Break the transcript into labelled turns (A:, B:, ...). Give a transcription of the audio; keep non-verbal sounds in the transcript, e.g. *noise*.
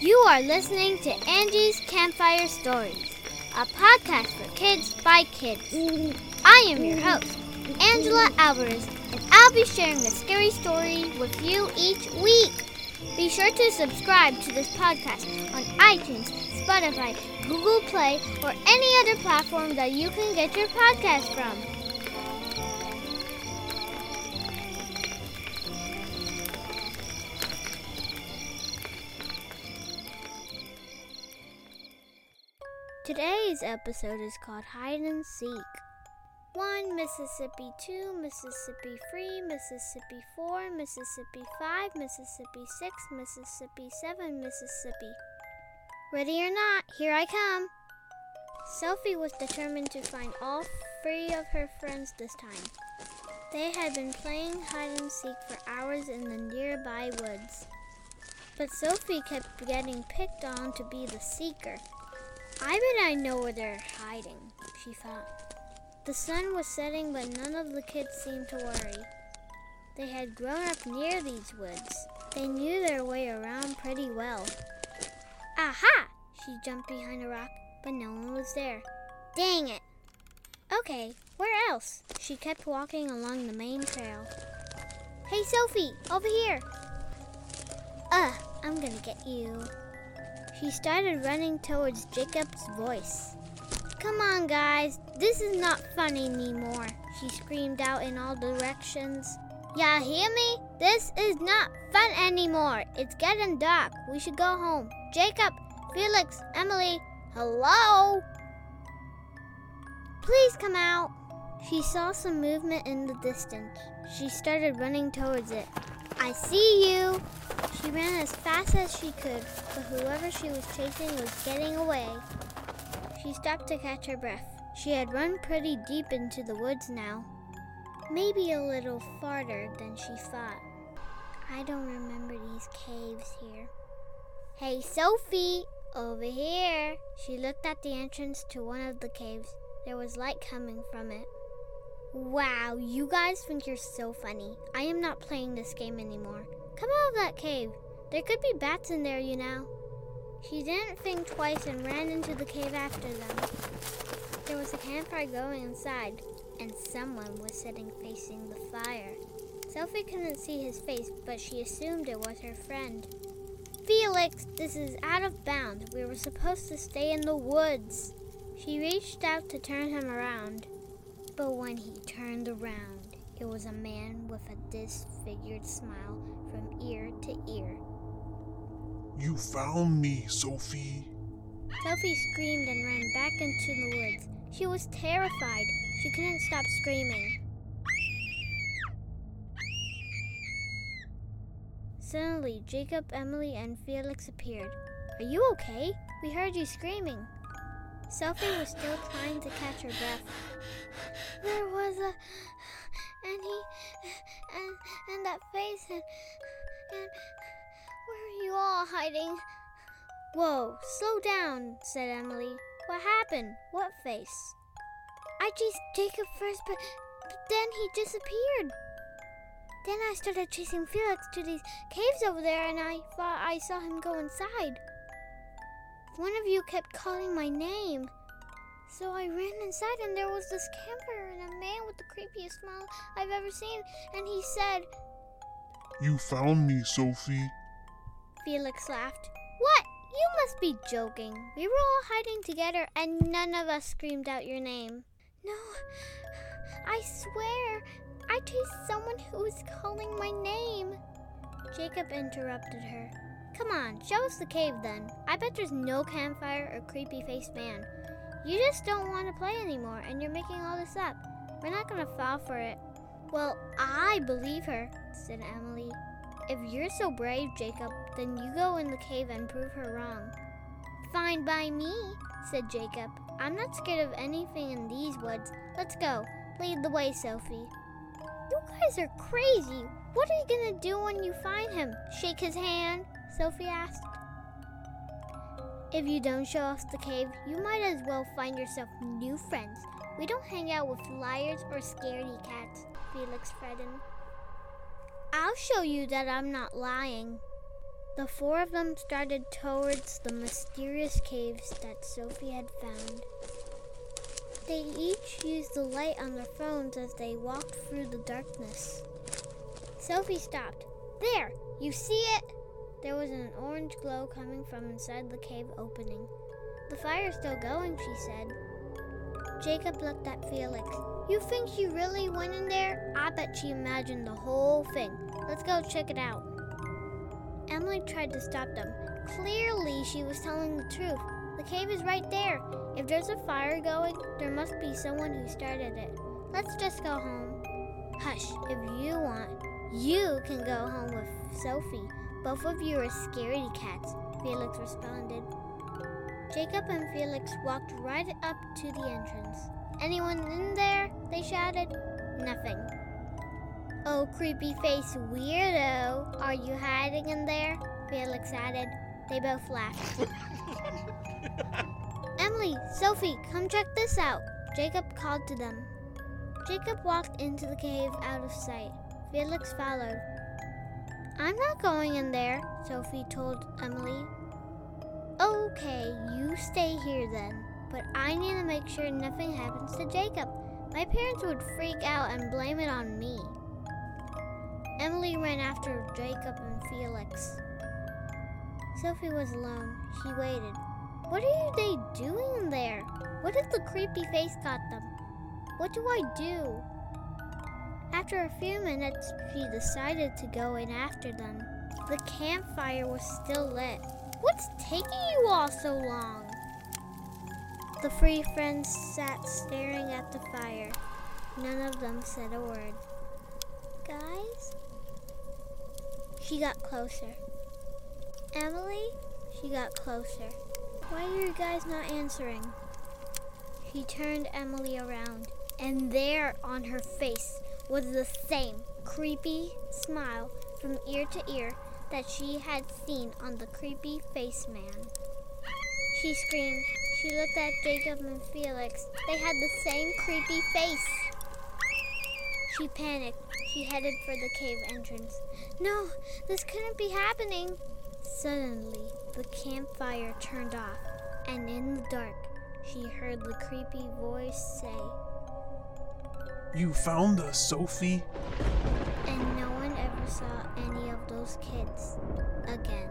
A: You are listening to Angie's Campfire Stories, a podcast for kids by kids. I am your host, Angela Alvarez, and I'll be sharing a scary story with you each week. Be sure to subscribe to this podcast on iTunes, Spotify, Google Play, or any other platform that you can get your podcast from. Today's episode is called Hide and Seek. 1 Mississippi 2 Mississippi 3 Mississippi 4 Mississippi 5 Mississippi 6 Mississippi 7 Mississippi Ready or not, here I come. Sophie was determined to find all three of her friends this time. They had been playing hide and seek for hours in the nearby woods. But Sophie kept getting picked on to be the seeker. I bet I know where they're hiding, she thought. The sun was setting, but none of the kids seemed to worry. They had grown up near these woods. They knew their way around pretty well. Aha! She jumped behind a rock, but no one was there. Dang it! Okay, where else? She kept walking along the main trail. Hey, Sophie, over here! Ugh, I'm gonna get you. She started running towards Jacob's voice. Come on, guys, this is not fun anymore, she screamed out in all directions. Ya hear me? This is not fun anymore. It's getting dark. We should go home. Jacob, Felix, Emily, hello? Please come out. She saw some movement in the distance. She started running towards it. I see you. Fast as she could, but whoever she was chasing was getting away. She stopped to catch her breath. She had run pretty deep into the woods now. Maybe a little farther than she thought. I don't remember these caves here. Hey, Sophie, over here. She looked at the entrance to one of the caves. There was light coming from it. Wow, you guys think you're so funny. I am not playing this game anymore. Come out of that cave. There could be bats in there, you know. She didn't think twice and ran into the cave after them. There was a campfire going inside, and someone was sitting facing the fire. Sophie couldn't see his face, but she assumed it was her friend. Felix, this is out of bounds. We were supposed to stay in the woods. She reached out to turn him around, but when he turned around, it was a man with a disfigured smile from ear to ear.
B: You found me, Sophie.
A: Sophie screamed and ran back into the woods. She was terrified. She couldn't stop screaming. Suddenly, Jacob, Emily, and Felix appeared. Are you okay? We heard you screaming. Sophie was still trying to catch her breath. There was a and he and and that face and all hiding? Whoa, slow down, said Emily. What happened? What face? I chased Jacob first, but, but then he disappeared. Then I started chasing Felix to these caves over there, and I thought I saw him go inside. One of you kept calling my name. So I ran inside, and there was this camper and a man with the creepiest smile I've ever seen, and he said,
B: You found me, Sophie.
A: Felix laughed. What? You must be joking. We were all hiding together, and none of us screamed out your name. No, I swear, I chased someone who was calling my name. Jacob interrupted her. Come on, show us the cave then. I bet there's no campfire or creepy faced man. You just don't want to play anymore, and you're making all this up. We're not gonna fall for it. Well, I believe her, said Emily. If you're so brave, Jacob, then you go in the cave and prove her wrong. Fine by me, said Jacob. I'm not scared of anything in these woods. Let's go. Lead the way, Sophie. You guys are crazy. What are you gonna do when you find him? Shake his hand? Sophie asked. If you don't show us the cave, you might as well find yourself new friends. We don't hang out with liars or scaredy cats, Felix threatened. I'll show you that I'm not lying. The four of them started towards the mysterious caves that Sophie had found. They each used the light on their phones as they walked through the darkness. Sophie stopped. There! You see it? There was an orange glow coming from inside the cave opening. The fire's still going, she said. Jacob looked at Felix. You think she really went in there? I bet she imagined the whole thing. Let's go check it out. Emily tried to stop them. Clearly, she was telling the truth. The cave is right there. If there's a fire going, there must be someone who started it. Let's just go home. Hush, if you want. You can go home with Sophie. Both of you are scaredy cats, Felix responded. Jacob and Felix walked right up to the entrance. Anyone in there? They shouted. Nothing. Oh, creepy face weirdo, are you hiding in there? Felix added. They both laughed. *laughs* Emily, Sophie, come check this out. Jacob called to them. Jacob walked into the cave out of sight. Felix followed. I'm not going in there, Sophie told Emily. Okay, you stay here then. But I need to make sure nothing happens to Jacob. My parents would freak out and blame it on me. Emily ran after Jacob and Felix. Sophie was alone. She waited. What are they doing there? What if the creepy face got them? What do I do? After a few minutes, she decided to go in after them. The campfire was still lit. What's taking you all so long? The three friends sat staring at the fire. None of them said a word. Guys? She got closer. Emily? She got closer. Why are you guys not answering? She turned Emily around, and there on her face was the same creepy smile from ear to ear that she had seen on the creepy face man. She screamed. She looked at Jacob and Felix. They had the same creepy face. She panicked. She headed for the cave entrance. No, this couldn't be happening. Suddenly, the campfire turned off, and in the dark, she heard the creepy voice say,
B: You found us, Sophie?
A: and no one ever saw any of those kids again.